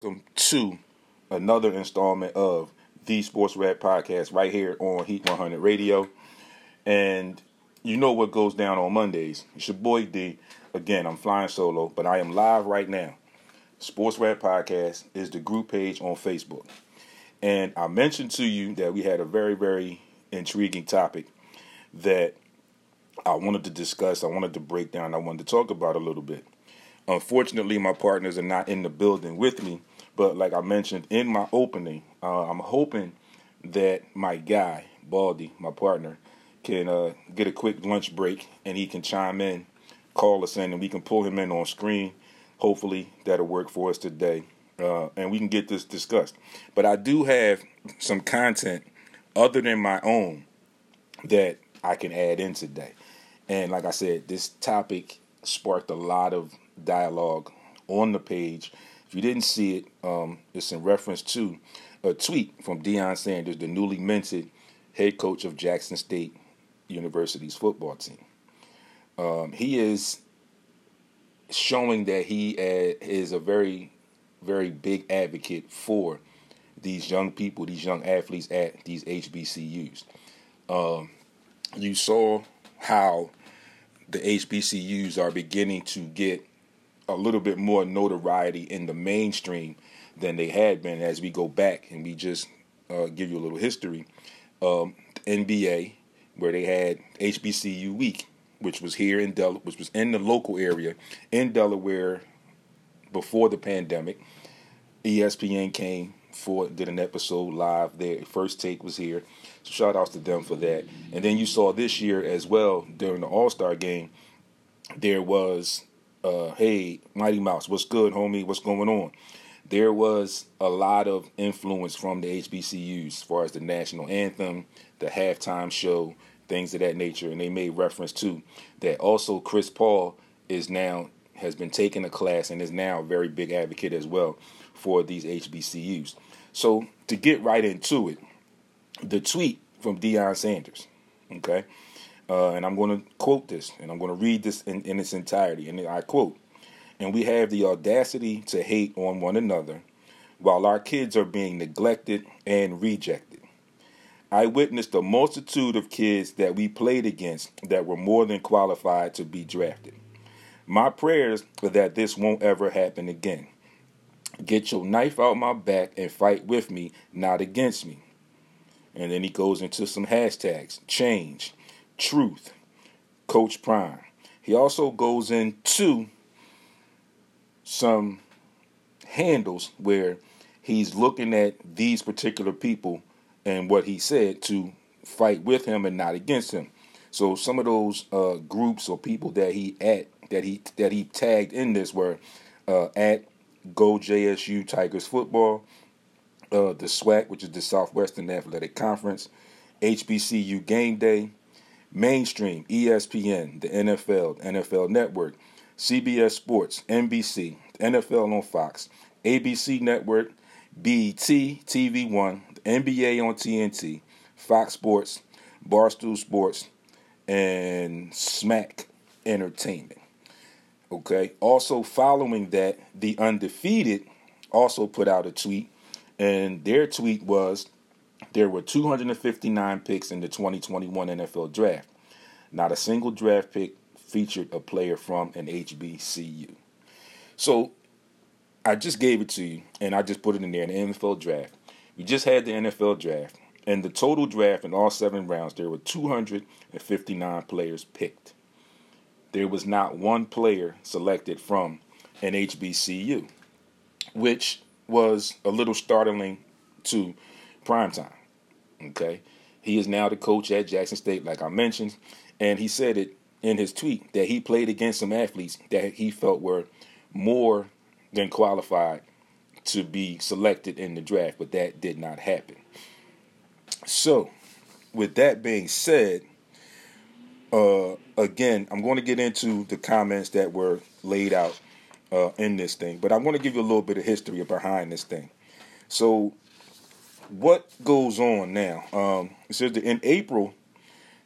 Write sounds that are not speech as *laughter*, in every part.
welcome to another installment of the Sports Rap Podcast right here on Heat 100 Radio. And you know what goes down on Mondays. It's your boy D. Again, I'm flying solo, but I am live right now. Sports Rap Podcast is the group page on Facebook. And I mentioned to you that we had a very, very intriguing topic that I wanted to discuss, I wanted to break down, I wanted to talk about a little bit. Unfortunately, my partners are not in the building with me, but like I mentioned in my opening, uh, I'm hoping that my guy, Baldy, my partner, can uh, get a quick lunch break and he can chime in, call us in, and we can pull him in on screen. Hopefully, that'll work for us today. Uh, and we can get this discussed. But I do have some content other than my own that I can add in today. And like I said, this topic sparked a lot of dialogue on the page. If you didn't see it, um, it's in reference to a tweet from Deion Sanders, the newly minted head coach of Jackson State University's football team. Um, he is showing that he uh, is a very, very big advocate for these young people, these young athletes at these HBCUs. Um, you saw how the HBCUs are beginning to get a little bit more notoriety in the mainstream than they had been as we go back and we just uh, give you a little history. Um, NBA, where they had HBCU week, which was here in Del, which was in the local area in Delaware before the pandemic. ESPN came for did an episode live. there. first take was here, so shout outs to them for that. And then you saw this year as well during the All Star game. There was uh, hey, Mighty Mouse, what's good, homie? What's going on? There was a lot of influence from the HBCUs as far as the national anthem, the halftime show, things of that nature, and they made reference to that. Also, Chris Paul is now has been taking a class and is now a very big advocate as well for these HBCUs. So to get right into it, the tweet from Deion Sanders, okay, uh, and I'm going to quote this, and I'm going to read this in, in its entirety. And I quote, and we have the audacity to hate on one another while our kids are being neglected and rejected. I witnessed a multitude of kids that we played against that were more than qualified to be drafted. My prayers are that this won't ever happen again. Get your knife out my back and fight with me, not against me. And then he goes into some hashtags change, truth, Coach Prime. He also goes into some handles where he's looking at these particular people and what he said to fight with him and not against him. So some of those uh, groups or people that he at that he that he tagged in this were uh, at Go JSU Tigers football, uh, the SWAC, which is the Southwestern Athletic Conference, HBCU Game Day, Mainstream, ESPN, the NFL, NFL Network, CBS Sports, NBC, NFL on Fox, ABC Network, BET, TV1, NBA on TNT, Fox Sports, Barstool Sports, and SMAC Entertainment. Okay. Also, following that, the undefeated also put out a tweet, and their tweet was there were 259 picks in the 2021 NFL draft. Not a single draft pick featured a player from an HBCU. So I just gave it to you, and I just put it in there in the NFL draft. We just had the NFL draft, and the total draft in all seven rounds, there were 259 players picked. There was not one player selected from an HBCU, which was a little startling to primetime. Okay. He is now the coach at Jackson State, like I mentioned, and he said it in his tweet that he played against some athletes that he felt were more than qualified to be selected in the draft, but that did not happen. So, with that being said, uh, again, I'm going to get into the comments that were laid out uh, in this thing, but I want to give you a little bit of history behind this thing. So, what goes on now? Um, it says that in April,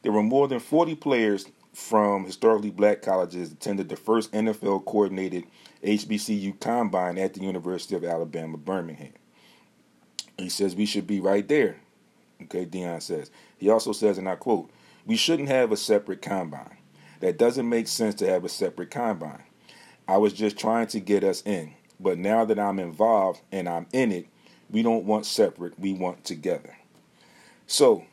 there were more than 40 players from historically black colleges attended the first NFL coordinated HBCU Combine at the University of Alabama, Birmingham. He says we should be right there. Okay, Deion says. He also says, and I quote, we shouldn't have a separate combine. That doesn't make sense to have a separate combine. I was just trying to get us in. But now that I'm involved and I'm in it, we don't want separate, we want together. So,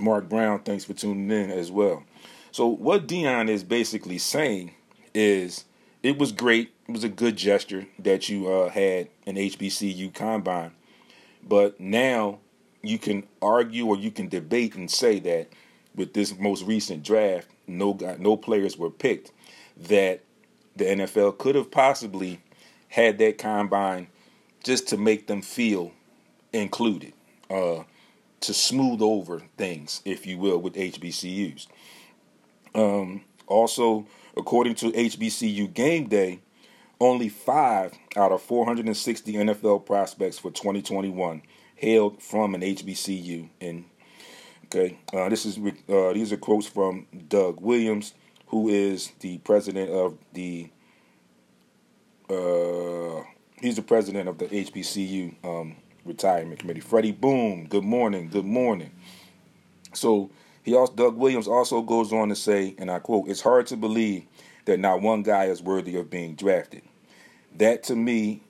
Mark Brown, thanks for tuning in as well. So, what Deion is basically saying is it was great. It was a good gesture that you uh, had an HBCU combine. But now you can argue or you can debate and say that with this most recent draft, no no players were picked that the NFL could have possibly had that combine just to make them feel included, uh, to smooth over things, if you will, with HBCUs. Um, also, according to HBCU Game Day, only five out of 460 NFL prospects for 2021 hailed from an HBCU. And okay, uh, this is uh, these are quotes from Doug Williams, who is the president of the uh, he's the president of the HBCU um, retirement committee. Freddie Boom, good morning, good morning. So he also Doug Williams also goes on to say, and I quote, "It's hard to believe that not one guy is worthy of being drafted. That to me,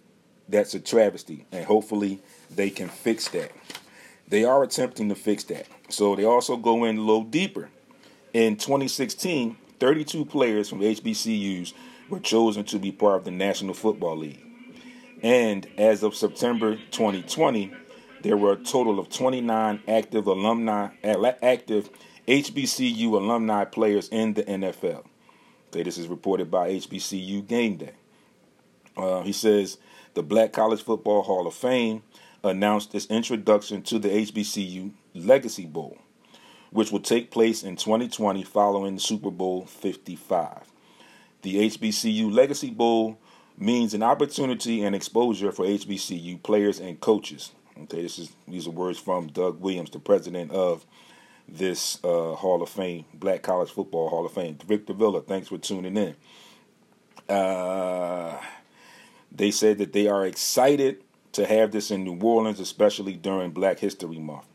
that's a travesty, and hopefully they can fix that. They are attempting to fix that. So they also go in a little deeper. In 2016, 32 players from HBCUs were chosen to be part of the National Football League. And as of September 2020, there were a total of 29 active alumni, active HBCU alumni players in the NFL. Okay, this is reported by HBCU Game Day. Uh, he says the Black College Football Hall of Fame announced its introduction to the HBCU Legacy Bowl, which will take place in 2020 following Super Bowl 55. The HBCU Legacy Bowl means an opportunity and exposure for HBCU players and coaches. Okay, this is these are words from Doug Williams, the president of this uh, Hall of Fame, Black College Football Hall of Fame. Victor Villa, thanks for tuning in. Uh, they said that they are excited to have this in New Orleans, especially during Black History Month.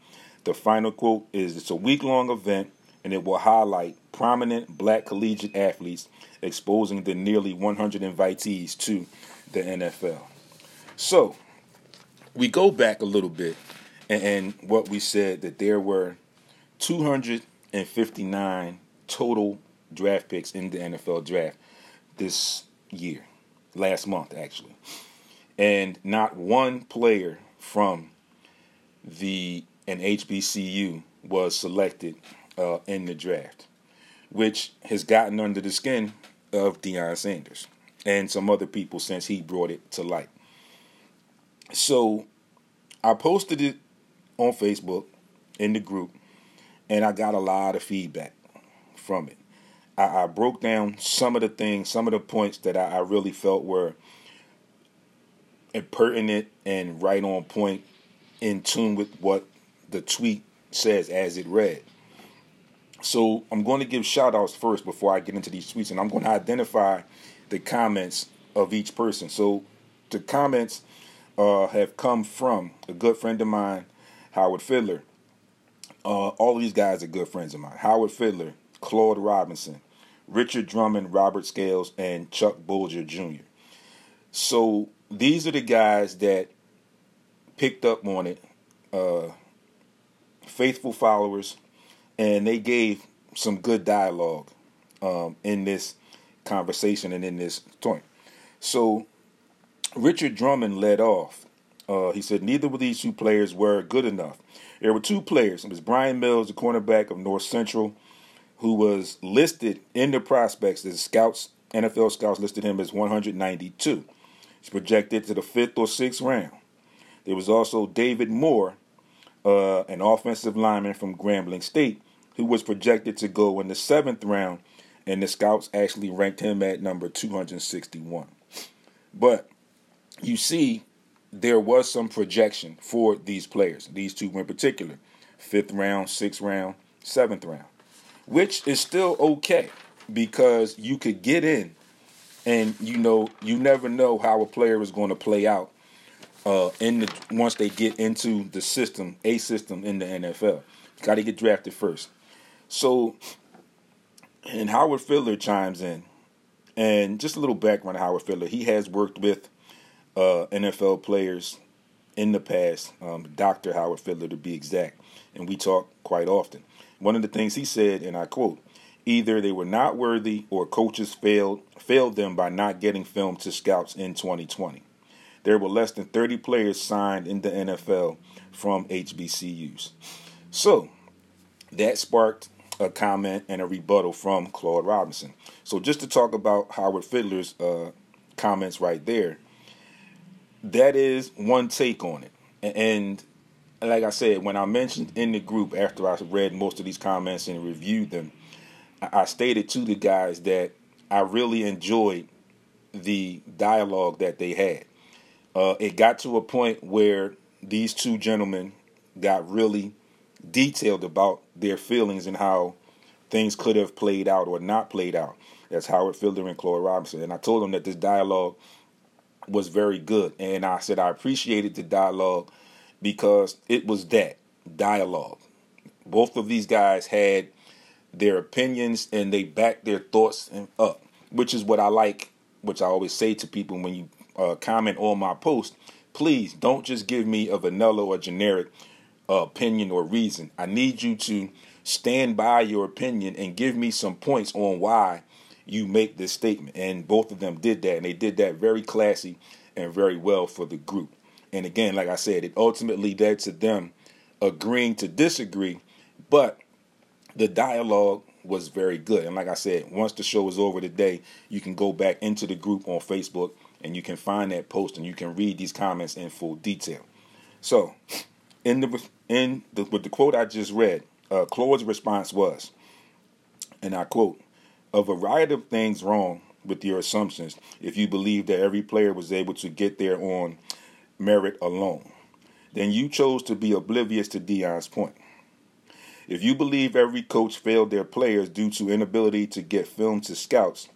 The final quote is It's a week long event and it will highlight prominent black collegiate athletes exposing the nearly 100 invitees to the NFL. So, we go back a little bit and, and what we said that there were 259 total draft picks in the NFL draft this year, last month actually. And not one player from the an HBCU was selected uh, in the draft, which has gotten under the skin of Deion Sanders and some other people since he brought it to light. So I posted it on Facebook in the group, and I got a lot of feedback from it. I, I broke down some of the things, some of the points that I, I really felt were pertinent and right on point, in tune with what the tweet says as it read. So I'm going to give shout outs first before I get into these tweets, and I'm going to identify the comments of each person. So the comments uh, have come from a good friend of mine, Howard Fiddler. Uh, all these guys are good friends of mine. Howard Fiddler, Claude Robinson, Richard Drummond, Robert Scales, and Chuck Bulger Jr. So these are the guys that picked up on it, uh, faithful followers, and they gave some good dialogue um, in this conversation and in this point. So Richard Drummond led off. Uh, he said neither of these two players were good enough. There were two players. It was Bryan Mills, the cornerback of North Central, who was listed in the prospects as scouts. NFL scouts listed him as 192. He's projected to the fifth or sixth round. There was also David Moore, uh, an offensive lineman from Grambling State, who was projected to go in the seventh round, and the scouts actually ranked him at number 261. But you see, there was some projection for these players, these two in particular fifth round, sixth round, seventh round, which is still okay because you could get in and you know you never know how a player is going to play out uh, in the once they get into the system, a system in the NFL. Got to get drafted first. So, and Howard Fiddler chimes in, and just a little background on Howard Fiddler. He has worked with uh, NFL players in the past, um, Dr. Howard Fiddler to be exact, and we talk quite often. One of the things he said, and I quote, either they were not worthy or coaches failed failed them by not getting film to scouts in 2020. There were less than 30 players signed in the NFL from HBCUs. So that sparked a comment and a rebuttal from Claude Robinson. So just to talk about Howard Fiddler's uh, comments right there, that is one take on it. And like I said, when I mentioned in the group after I read most of these comments and reviewed them, I stated to the guys that I really enjoyed the dialogue that they had. Uh, it got to a point where these two gentlemen got really detailed about their feelings and how things could have played out or not played out. That's Howard Fiddler and Claude Robinson. And I told them that this dialogue was very good. And I said I appreciated the dialogue because it was that dialogue. Both of these guys had their opinions and they backed their thoughts up, which is what I like, which I always say to people when you uh, comment on my post. Please don't just give me a vanilla or generic Uh, opinion or reason. I need you to stand by your opinion and give me some points on why you make this statement. And both of them did that, and they did that very classy and very well for the group. And again, like I said, it ultimately led to them agreeing to disagree, but the dialogue was very good. And like I said, once the show is over today, you can go back into the group on Facebook and you can find that post and you can read these comments in full detail. So, in the in the, with the quote I just read, uh, Claude's response was, and I quote, "A variety of things wrong with your assumptions if you believe that every player was able to get there on merit alone. Then you chose to be oblivious to Deion's point. If you believe every coach failed their players due to inability to get film to scouts,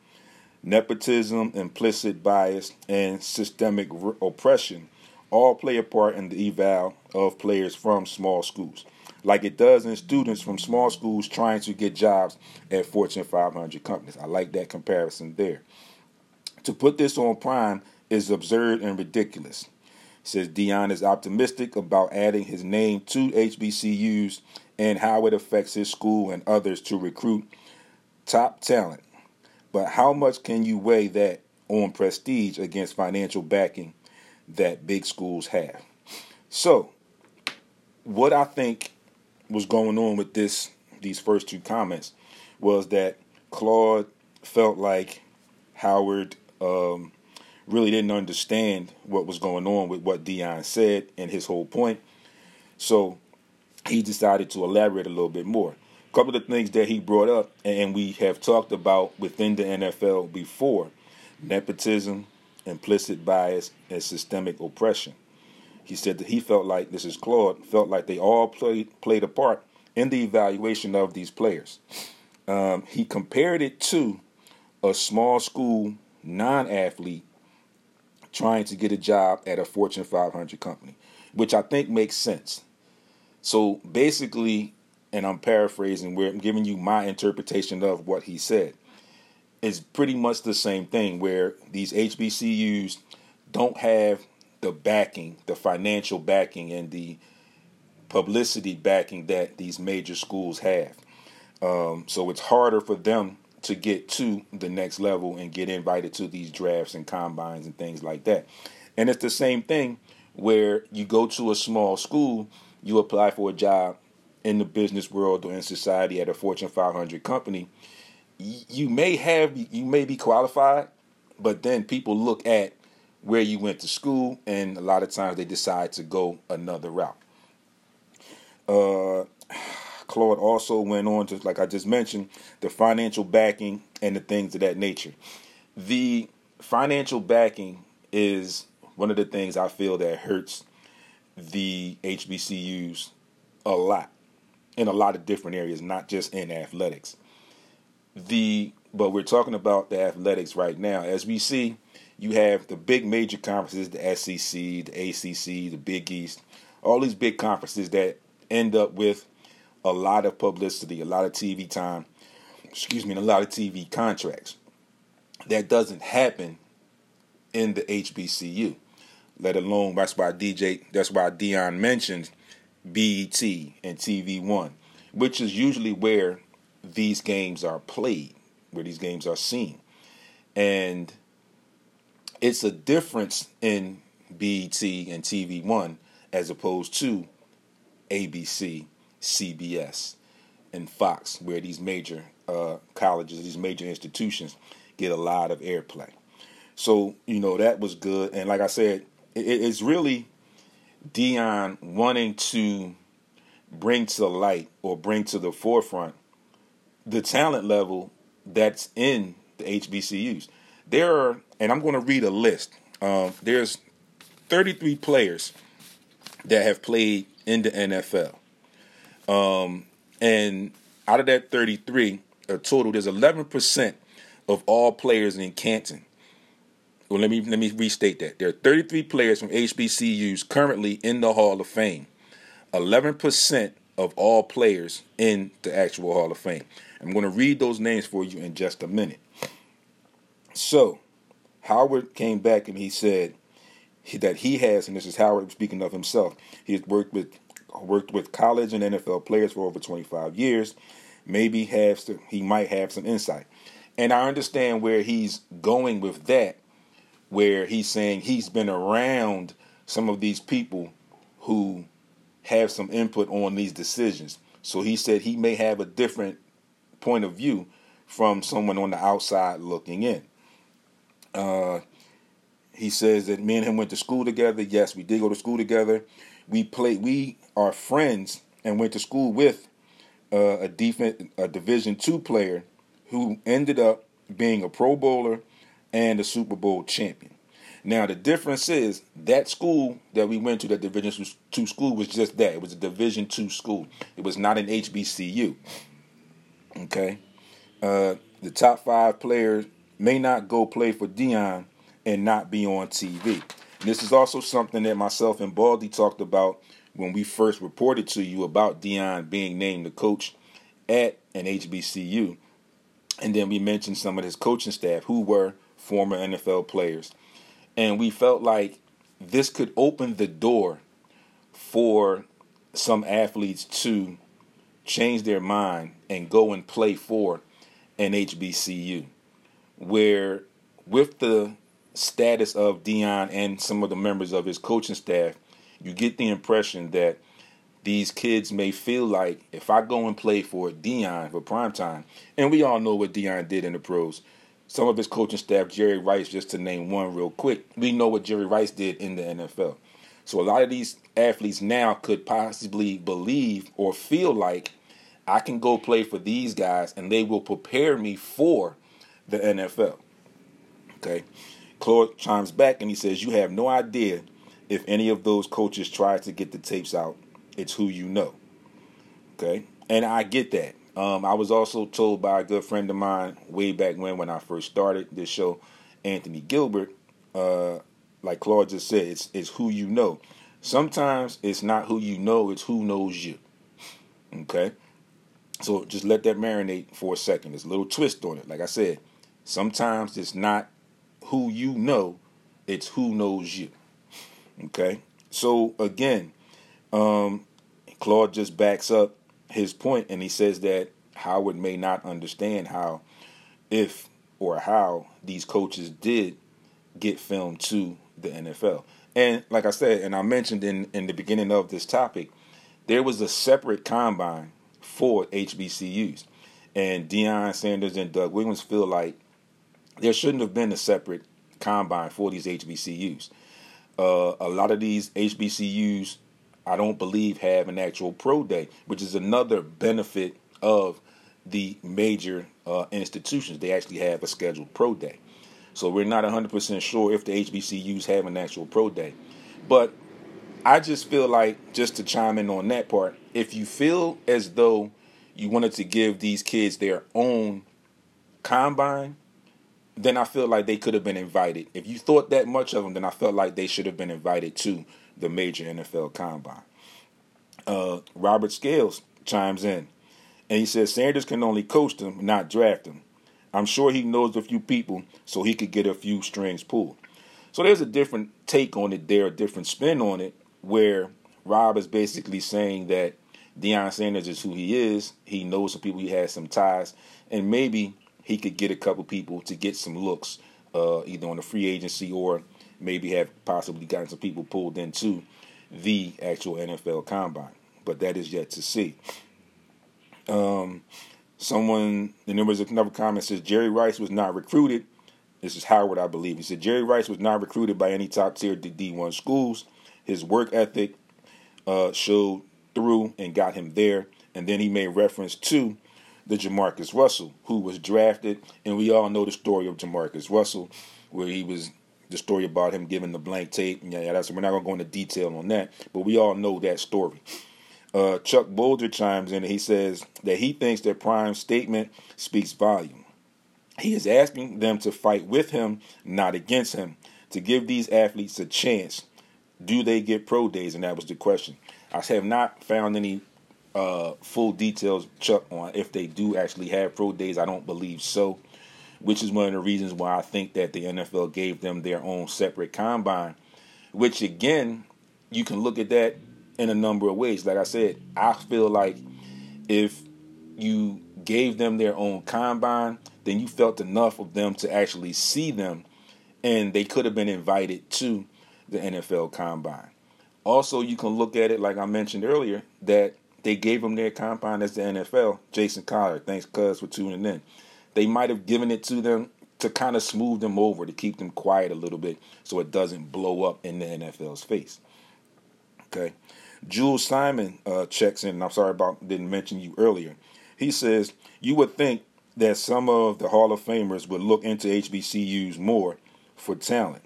nepotism, implicit bias, and systemic oppression all play a part in the eval of players from small schools, like it does in students from small schools trying to get jobs at Fortune 500 companies. I like that comparison there. To put this on prime is absurd and ridiculous. says Deion is optimistic about adding his name to HBCUs and how it affects his school and others to recruit top talent. But how much can you weigh that on prestige against financial backing that big schools have? So, what I think was going on with this these first two comments was that Claude felt like Howard um, really didn't understand what was going on with what Deion said and his whole point. So he decided to elaborate a little bit more. A couple of the things that he brought up, and we have talked about within the NFL before nepotism, implicit bias, and systemic oppression. He said that he felt like, this is Claude, felt like they all played, played a part in the evaluation of these players. Um, he compared it to a small school non athlete trying to get a job at a Fortune 500 company, which I think makes sense. So basically, and I'm paraphrasing, where I'm giving you my interpretation of what he said, is pretty much the same thing where these HBCUs don't have the backing, the financial backing, and the publicity backing that these major schools have. Um, so it's harder for them to get to the next level and get invited to these drafts and combines and things like that. And it's the same thing where you go to a small school you apply for a job in the business world or in society at a Fortune 500 company, you may have you may be qualified, but then people look at where you went to school, and a lot of times they decide to go another route. Uh, *sighs* Claude also went on to, like I just mentioned, the financial backing and the things of that nature. The financial backing is one of the things I feel that hurts the HBCUs a lot in a lot of different areas, not just in athletics. The but we're talking about the athletics right now. As we see, you have the big major conferences, the SEC, the ACC, the Big East, all these big conferences that end up with a lot of publicity, a lot of TV time, excuse me, and a lot of TV contracts. That doesn't happen in the HBCU, let alone that's why DJ, that's why Deion mentioned BET and TV One, which is usually where these games are played, where these games are seen. And it's a difference in BET and TV One as opposed to ABC, CBS, and Fox, where these major uh, colleges, these major institutions get a lot of airplay. So, you know, that was good. And like I said, it, it's really Deion wanting to bring to light or bring to the forefront the talent level that's in the HBCUs. There are, and I'm going to read a list. Um, there's 33 players that have played in the NFL. Um, and out of that 33, a total, there's 11% of all players in Canton. Well, let me let me restate that. There are 33 players from HBCUs currently in the Hall of Fame. 11% of all players in the actual Hall of Fame. I'm going to read those names for you in just a minute. So, Howard came back and he said that he has, and this is Howard speaking of himself, he has worked with worked with college and NFL players for over 25 years. Maybe has to, he might have some insight, and I understand where he's going with that, where he's saying he's been around some of these people who have some input on these decisions. So he said he may have a different point of view from someone on the outside looking in. Uh, he says that me and him went to school together. Yes, we did go to school together. We played. We are friends and went to school with uh, a defense, a Division two player who ended up being a Pro Bowler and a Super Bowl champion. Now the difference is that school that we went to, that Division two school, was just that. It was a Division two school. It was not an HBCU. Okay, uh, the top five players may not go play for Deion and not be on TV. And this is also something that myself and Baldy talked about when we first reported to you about Deion being named the coach at an HBCU. And then we mentioned some of his coaching staff who were former NFL players. And we felt like this could open the door for some athletes to change their mind and go and play for an HBCU. Where, with the status of Deion and some of the members of his coaching staff, you get the impression that these kids may feel like if I go and play for Deion for prime time, and we all know what Deion did in the pros. Some of his coaching staff, Jerry Rice, just to name one real quick, we know what Jerry Rice did in the NFL. So a lot of these athletes now could possibly believe or feel like I can go play for these guys and they will prepare me for the NFL. Okay. Claude chimes back and he says, You have no idea if any of those coaches try to get the tapes out. It's who you know. Okay. And I get that. Um, I was also told by a good friend of mine way back when, when I first started this show, Anthony Gilbert, uh, like Claude just said, it's, it's who you know. Sometimes it's not who you know, it's who knows you. Okay? So just let that marinate for a second. There's a little twist on it. Like I said, sometimes it's not who you know, it's who knows you. Okay? So again, um, Claude just backs up his point and he says that Howard may not understand how, if or how these coaches did get filmed to the NFL. And like I said, and I mentioned in, in the beginning of this topic, there was a separate combine for HBCUs. And Deion Sanders and Doug Williams feel like there shouldn't have been a separate combine for these HBCUs. Uh, a lot of these HBCUs, I don't believe, have an actual pro day, which is another benefit of the major uh, institutions. They actually have a scheduled pro day. So we're not 100% sure if the HBCUs have an actual pro day. But I just feel like, just to chime in on that part, if you feel as though you wanted to give these kids their own combine, then I feel like they could have been invited. If you thought that much of them, then I felt like they should have been invited to the major NFL combine. Uh, Robert Scales chimes in and he says Sanders can only coach them, not draft them. I'm sure he knows a few people so he could get a few strings pulled. So there's a different take on it there, a different spin on it, where Rob is basically saying that Deion Sanders is who he is. He knows some people, he has some ties, and maybe he could get a couple people to get some looks, uh, either on the free agency or maybe have possibly gotten some people pulled into the actual NFL combine. But that is yet to see. Um, someone, and there was another comment says Jerry Rice was not recruited. This is Howard, I believe. He said Jerry Rice was not recruited by any top tier D1 schools. His work ethic uh, showed through and got him there. And then he made reference to the Jamarcus Russell, who was drafted, and we all know the story of Jamarcus Russell, where he was the story about him giving the blank tape. Yeah, yeah that's we're not gonna go into detail on that, but we all know that story. Uh, Chuck Boulder chimes in and he says that he thinks that Prime's statement speaks volume. He is asking them to fight with him, not against him, to give these athletes a chance. Do they get pro days? And that was the question. I have not found any uh, full details, Chuck, on if they do actually have pro days. I don't believe so, which is one of the reasons why I think that the NFL gave them their own separate combine, which again, you can look at that in a number of ways. Like I said, I feel like if you gave them their own combine, then you felt enough of them to actually see them, and they could have been invited to the NFL combine. Also, you can look at it like I mentioned earlier that they gave them their compound as the NFL. Jason Collar, thanks, Cuz, for tuning in. They might have given it to them to kind of smooth them over, to keep them quiet a little bit so it doesn't blow up in the NFL's face. Okay. Jules Simon uh, checks in, I'm sorry about didn't mention you earlier. He says you would think that some of the Hall of Famers would look into HBCUs more for talent.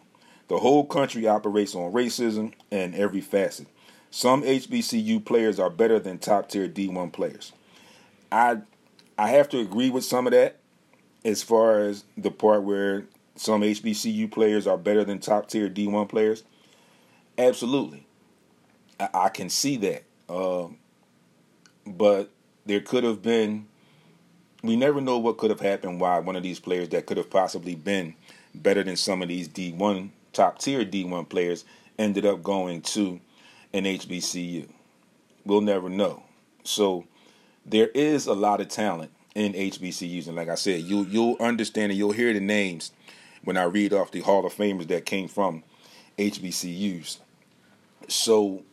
The whole country operates on racism and every facet. Some HBCU players are better than top tier D1 players. I I have to agree with some of that as far as the part where some HBCU players are better than top tier D1 players. Absolutely. I, I can see that. Um, but there could have been, we never know what could have happened why one of these players that could have possibly been better than some of these D1, top tier D1 players ended up going to an HBCU. We'll never know. So there is a lot of talent in HBCUs, and like I said, you you'll understand and you'll hear the names when I read off the Hall of Famers that came from HBCUs. So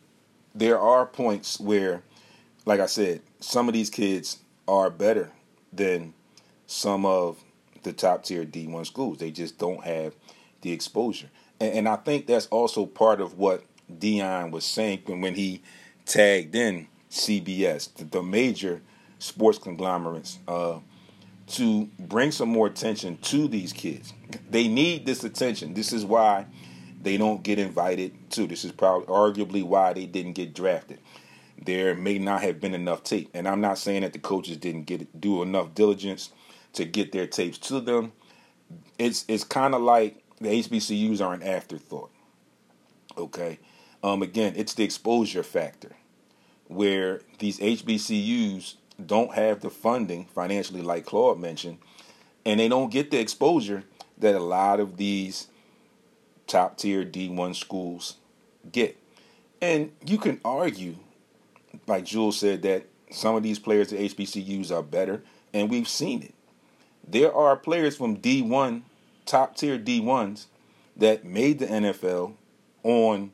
there are points where, like I said, some of these kids are better than some of the top tier D1 schools. They just don't have the exposure. And, and I think that's also part of what Deion was saying when, when he tagged in CBS, the, the major sports conglomerates, uh, to bring some more attention to these kids. They need this attention. This is why they don't get invited to. This is probably arguably why they didn't get drafted. There may not have been enough tape, and I'm not saying that the coaches didn't get do enough diligence to get their tapes to them. It's it's kind of like the HBCUs are an afterthought. Okay, um, again, it's the exposure factor where these HBCUs don't have the funding financially, like Claude mentioned, and they don't get the exposure that a lot of these top tier D1 schools get. And you can argue, like Jules said, that some of these players at HBCUs are better, and we've seen it. There are players from D1, top tier D1s, that made the NFL on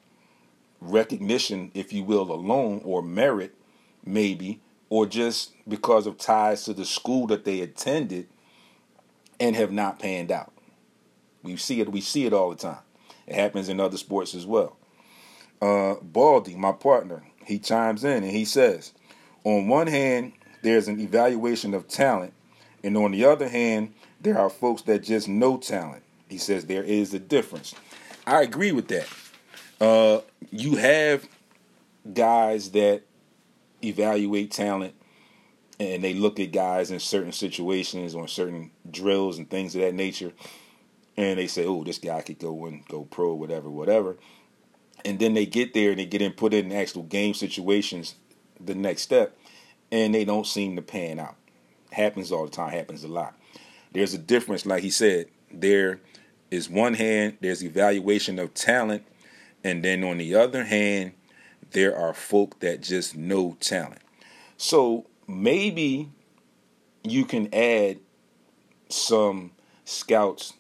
recognition, if you will, alone, or merit, maybe, or just because of ties to the school that they attended and have not panned out. We see it, we see it all the time. It happens in other sports as well. Uh, Baldy, my partner, he chimes in and he says, on one hand, there's an evaluation of talent, and on the other hand, there are folks that just know talent. He says there is a difference. I agree with that. Uh, you have guys that evaluate talent and they look at guys in certain situations or certain drills and things of that nature, and they say, "Oh, this guy could go and go pro, whatever, whatever." And then they get there and they get in put in actual game situations, the next step, and they don't seem to pan out. Happens all the time. Happens a lot. There's a difference, like he said. There is one hand. There's evaluation of talent, and then on the other hand, there are folk that just know talent. So maybe you can add some scouts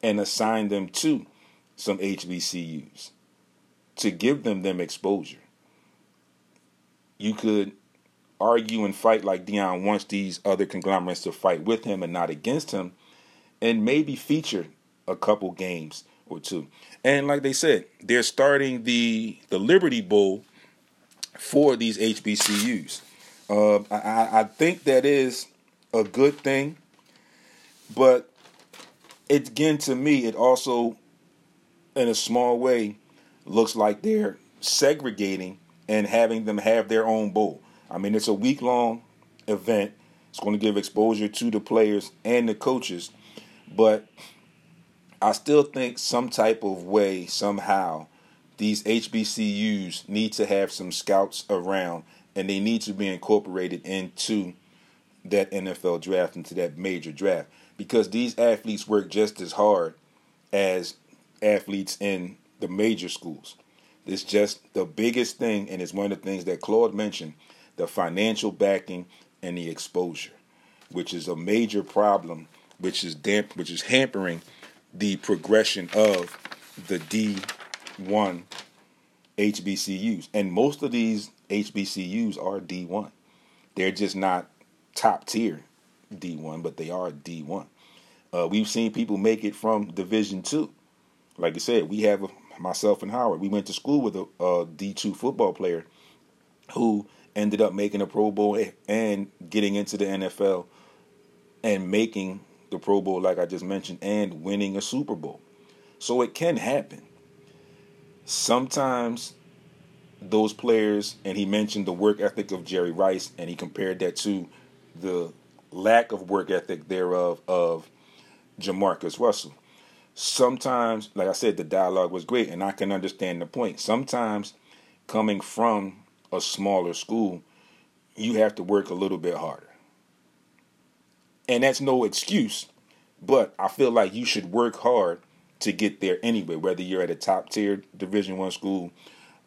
and assign them to some HBCUs to give them them exposure. You could argue and fight like Deion wants these other conglomerates to fight with him and not against him, and maybe feature a couple games or two. And like they said, they're starting the the Liberty Bowl for these HBCUs. Uh, I, I think that is a good thing, but it, again to me, it also, in a small way, looks like they're segregating and having them have their own bowl. I mean, it's a week long event. It's going to give exposure to the players and the coaches, but I still think some type of way, somehow, these HBCUs need to have some scouts around and they need to be incorporated into that NFL draft, into that major draft, because these athletes work just as hard as athletes in the major schools. It's just the biggest thing, and it's one of the things that Claude mentioned the financial backing and the exposure, which is a major problem, which is damp, which is hampering the progression of the D1 HBCUs. And most of these HBCUs are D1. They're just not top tier D1, but they are D1. Uh, we've seen people make it from Division Two. Like I said, we have a, myself and Howard. We went to school with a a D2 football player who ended up making a Pro Bowl and getting into the NFL and making the Pro Bowl, like I just mentioned, and winning a Super Bowl. So it can happen. Sometimes those players, and he mentioned the work ethic of Jerry Rice, and he compared that to the lack of work ethic thereof of Jamarcus Russell. Sometimes, like I said, the dialogue was great, and I can understand the point. Sometimes, coming from a smaller school, you have to work a little bit harder. And that's no excuse, but I feel like you should work hard to get there anyway, whether you're at a top tier Division One school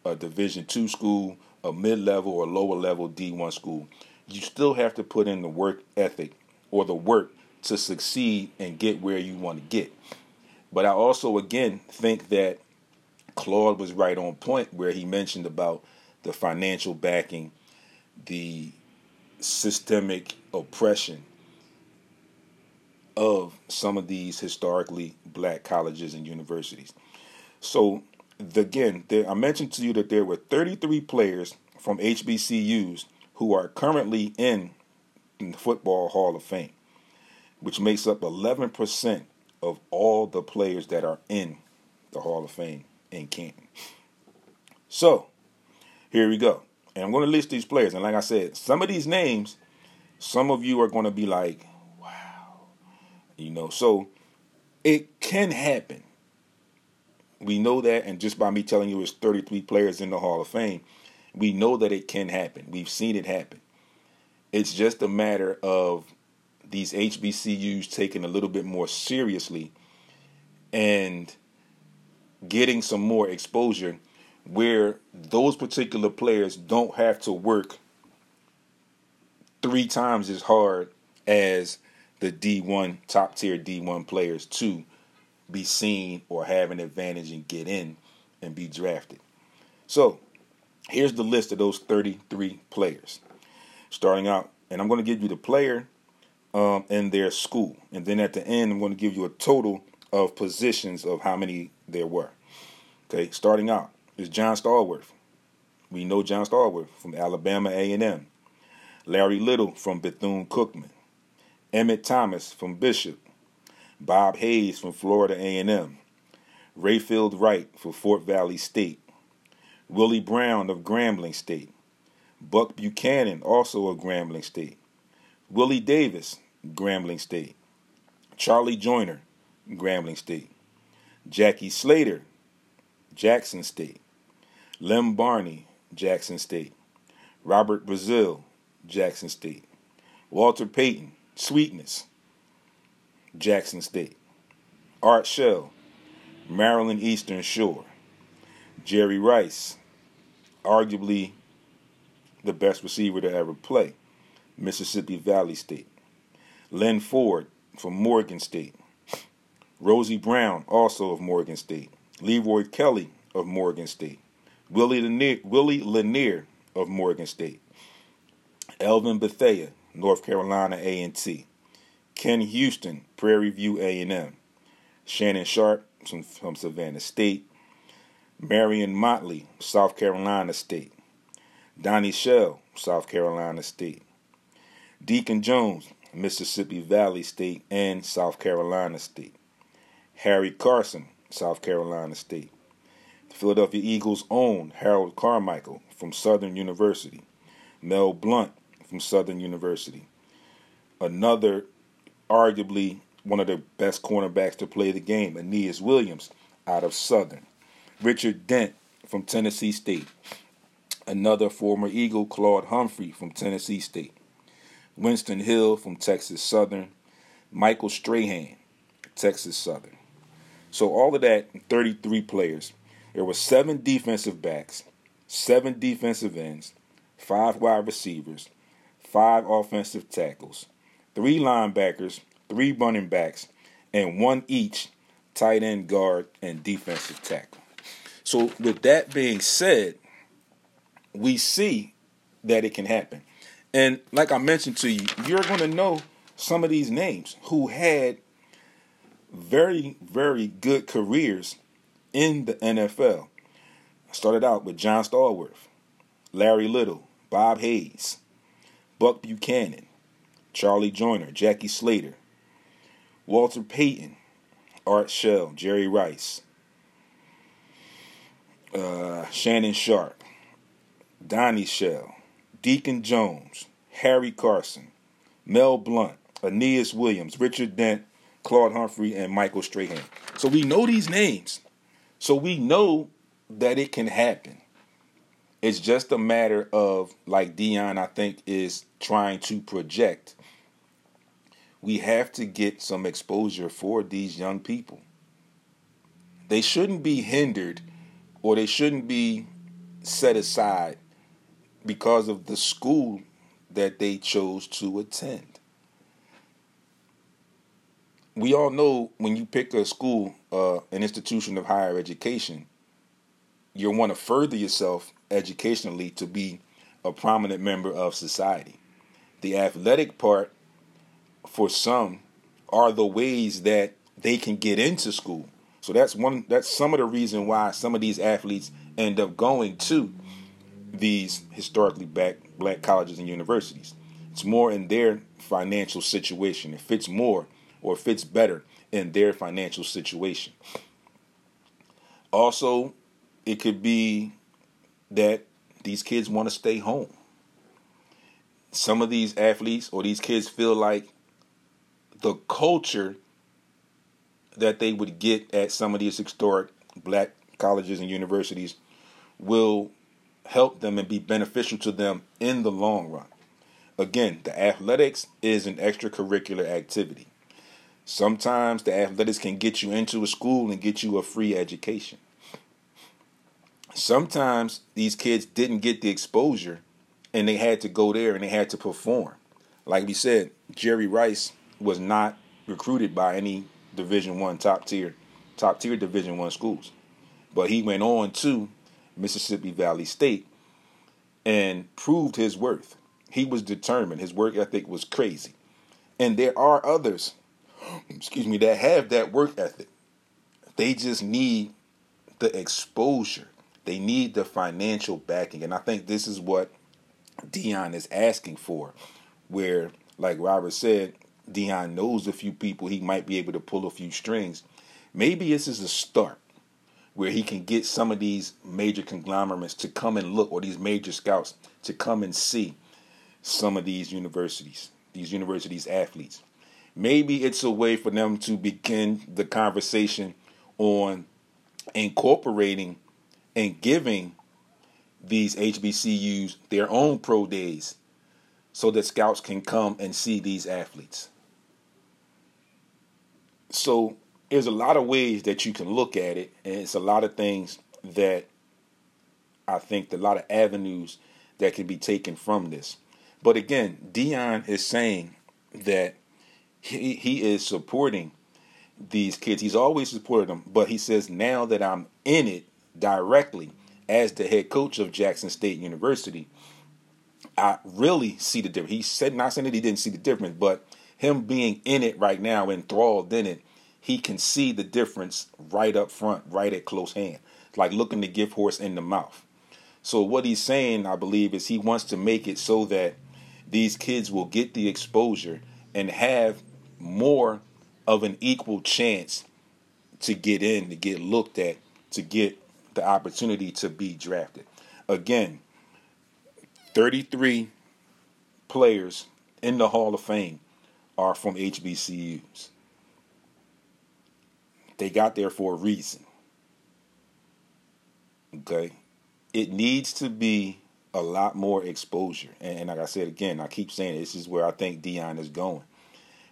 a Division two school, a mid level or lower level D1 school, you still have to put in the work ethic or the work to succeed and get where you want to get. But I also, again, think that Claude was right on point where he mentioned about the financial backing, the systemic oppression of some of these historically black colleges and universities. So again, there, I mentioned to you that there were 33 players from HBCUs who are currently in, in the Football Hall of Fame, which makes up 11% of all the players that are in the Hall of Fame in Canton. So, here we go. And I'm going to list these players. And like I said, some of these names, some of you are going to be like. You know, so it can happen. We know that, and just by me telling you it's 33 players in the Hall of Fame, we know that it can happen. We've seen it happen. It's just a matter of these HBCUs taking a little bit more seriously and getting some more exposure where those particular players don't have to work three times as hard as the D1 top tier D1 players to be seen or have an advantage and get in and be drafted. So here's the list of those 33 players. Starting out, and I'm going to give you the player um, and their school. And then at the end, I'm going to give you a total of positions of how many there were. Okay, starting out is John Stallworth. We know John Stallworth from Alabama A&M. Larry Little from Bethune-Cookman. Emmitt Thomas from Bishop. Bob Hayes from Florida A&M, Rayfield Wright for Fort Valley State, Willie Brown of Grambling State, Buck Buchanan, also of Grambling State, Willie Davis, Grambling State. Charlie Joiner, Grambling State. Jackie Slater, Jackson State. Lem Barney, Jackson State. Robert Brazile, Jackson State. Walter Payton, Sweetness, Jackson State. Art Shell, Maryland Eastern Shore. Jerry Rice, arguably the best receiver to ever play, Mississippi Valley State. Len Ford from Morgan State. Rosie Brown, also of Morgan State. Leroy Kelly of Morgan State. Willie Lanier, Willie Lanier of Morgan State. Elvin Bethea, North Carolina A&T. Ken Houston, Prairie View A&M. Shannon Sharpe from, Savannah State. Marion Motley, South Carolina State. Donnie Shell, South Carolina State. Deacon Jones, Mississippi Valley State and South Carolina State. Harry Carson, South Carolina State. The Philadelphia Eagles' own Harold Carmichael from Southern University. Mel Blount from Southern University. Another, arguably one of the best cornerbacks to play the game, Aeneas Williams out of Southern. Richard Dent from Tennessee State. Another former Eagle, Claude Humphrey from Tennessee State. Winston Hill from Texas Southern. Michael Strahan, Texas Southern. So all of that, 33 players. There were seven defensive backs, seven defensive ends, five wide receivers, five offensive tackles, three linebackers, three running backs, and one each tight end guard and defensive tackle. So, with that being said, we see that it can happen. And like I mentioned to you, you're going to know some of these names who had very, very good careers in the NFL. I started out with John Stallworth, Larry Little, Bob Hayes, Buck Buchanan, Charlie Joiner, Jackie Slater, Walter Payton, Art Shell, Jerry Rice, uh, Shannon Sharpe, Donnie Shell, Deacon Jones, Harry Carson, Mel Blount, Aeneas Williams, Richard Dent, Claude Humphrey, and Michael Strahan. So we know these names. So we know that it can happen. It's just a matter of, like Deion, I think, is trying to project. We have to get some exposure for these young people. They shouldn't be hindered or they shouldn't be set aside because of the school that they chose to attend. We all know when you pick a school, uh, an institution of higher education, you want to further yourself educationally to be a prominent member of society. The athletic part, for some, are the ways that they can get into school. So that's one. That's some of the reason why some of these athletes end up going to these historically black black colleges and universities. It's more in their financial situation. It fits more or fits better in their financial situation. Also, it could be that these kids want to stay home. Some of these athletes or these kids feel like the culture that they would get at some of these historic black colleges and universities will help them and be beneficial to them in the long run. Again, the athletics is an extracurricular activity. Sometimes the athletics can get you into a school and get you a free education. Sometimes these kids didn't get the exposure and they had to go there and they had to perform. Like we said, Jerry Rice was not recruited by any Division One top tier, top tier Division One schools, but he went on to Mississippi Valley State and proved his worth. He was determined. His work ethic was crazy. And there are others, *gasps* excuse me, that have that work ethic. They just need the exposure. They need the financial backing. And I think this is what Deion is asking for, where, like Robert said, Deion knows a few people, he might be able to pull a few strings. Maybe this is a start where he can get some of these major conglomerates to come and look, or these major scouts to come and see some of these universities, these universities athletes. Maybe it's a way for them to begin the conversation on incorporating and giving these HBCUs their own pro days so that scouts can come and see these athletes. So there's a lot of ways that you can look at it, and it's a lot of things that I think a lot of avenues that can be taken from this. But again, Deion is saying that he he is supporting these kids. He's always supported them, but he says now that I'm in it directly as the head coach of Jackson State University, I really see the difference. He said not saying that he didn't see the difference, but him being in it right now, enthralled in it, he can see the difference right up front, right at close hand. Like looking the gift horse in the mouth. So what he's saying, I believe, is he wants to make it so that these kids will get the exposure and have more of an equal chance to get in, to get looked at, to get the opportunity to be drafted. Again, 33 players in the Hall of Fame are from HBCUs. They got there for a reason. Okay? It needs to be a lot more exposure. And, like I said again, I keep saying this is where I think Deion is going.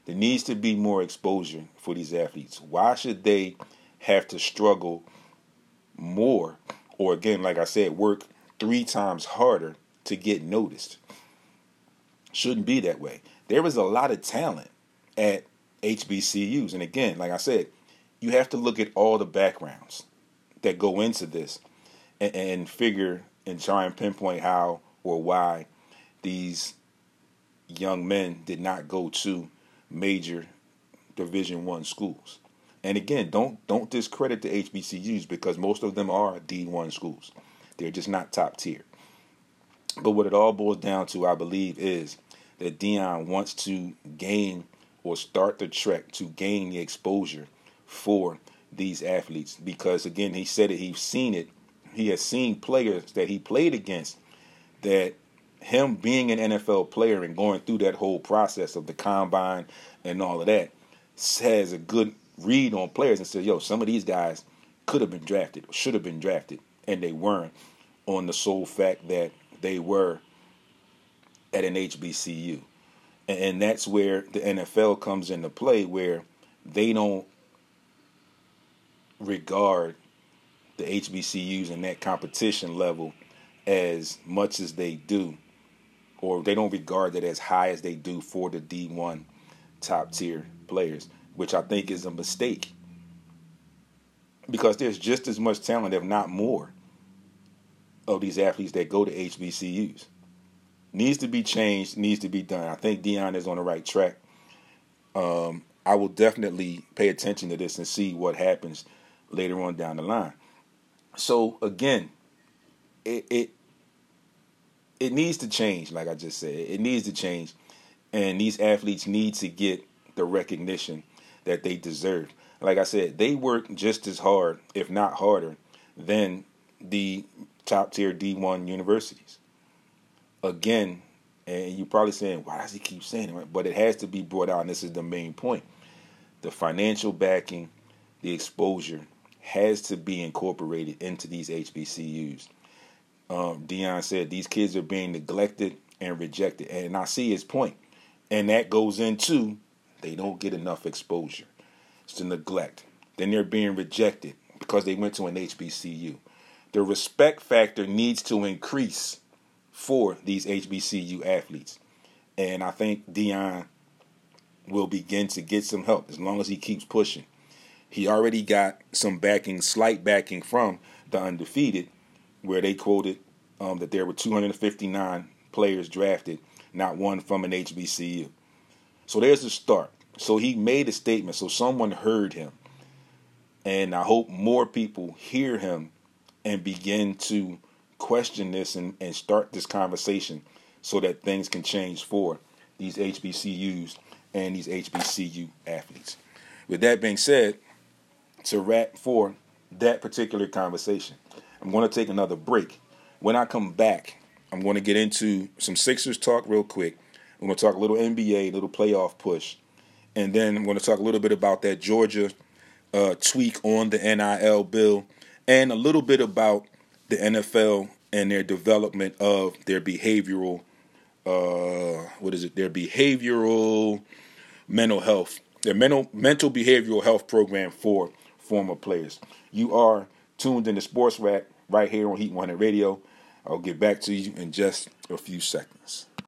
There needs to be more exposure for these athletes. Why should they have to struggle more, or again, like I said, work three times harder to get noticed? Shouldn't be that way. There is a lot of talent at HBCUs. And again, like I said, you have to look at all the backgrounds that go into this and, and figure and try and pinpoint how or why these young men did not go to major division one schools and again don't don't discredit the hbcus because most of them are d1 schools. They're just not top tier. But what it all boils down to i believe is that Deion wants to gain or start the trek to gain the exposure for these athletes. Because again he said it he's seen it. He has seen players that he played against that him being an NFL player and going through that whole process of the combine and all of that has a good read on players and say, yo, some of these guys could have been drafted, should have been drafted, and they weren't on the sole fact that they were at an HBCU. And that's where the NFL comes into play, where they don't regard the HBCUs and that competition level as much as they do or they don't regard it as high as they do for the D1 top tier players, which I think is a mistake. Because there's just as much talent, if not more, of these athletes that go to HBCUs. Needs to be changed, needs to be done. I think Deion is on the right track. Um, I will definitely pay attention to this and see what happens later on down the line. So again, it, it it needs to change, like I just said. It needs to change. And these athletes need to get the recognition that they deserve. Like I said, they work just as hard, if not harder, than the top tier D1 universities. Again, and you're probably saying, why does he keep saying it? But it has to be brought out, and this is the main point. The financial backing, the exposure has to be incorporated into these HBCUs um, Deion said these kids are being neglected and rejected, and I see his point, and that goes into they don't get enough exposure. It's the neglect. Then they're being rejected because they went to an HBCU. The respect factor needs to increase for these HBCU athletes, and I think Deion will begin to get some help as long as he keeps pushing. He already got some backing, slight backing from the undefeated, where they quoted um, that there were 259 players drafted, not one from an HBCU. So there's the start. So he made a statement, so someone heard him. And I hope more people hear him and begin to question this and, and start this conversation so that things can change for these HBCUs and these HBCU athletes. With that being said, to wrap for that particular conversation, I'm going to take another break. When I come back, I'm going to get into some Sixers talk real quick. I'm going to talk a little NBA, a little playoff push. And then I'm going to talk a little bit about that Georgia uh, tweak on the NIL bill and a little bit about the NFL and their development of their behavioral, uh, what is it, their behavioral mental health, their mental, mental behavioral health program for former players. You are tuned in to Sports Rack right here on Heat 100 Radio. I'll get back to you in just a few seconds.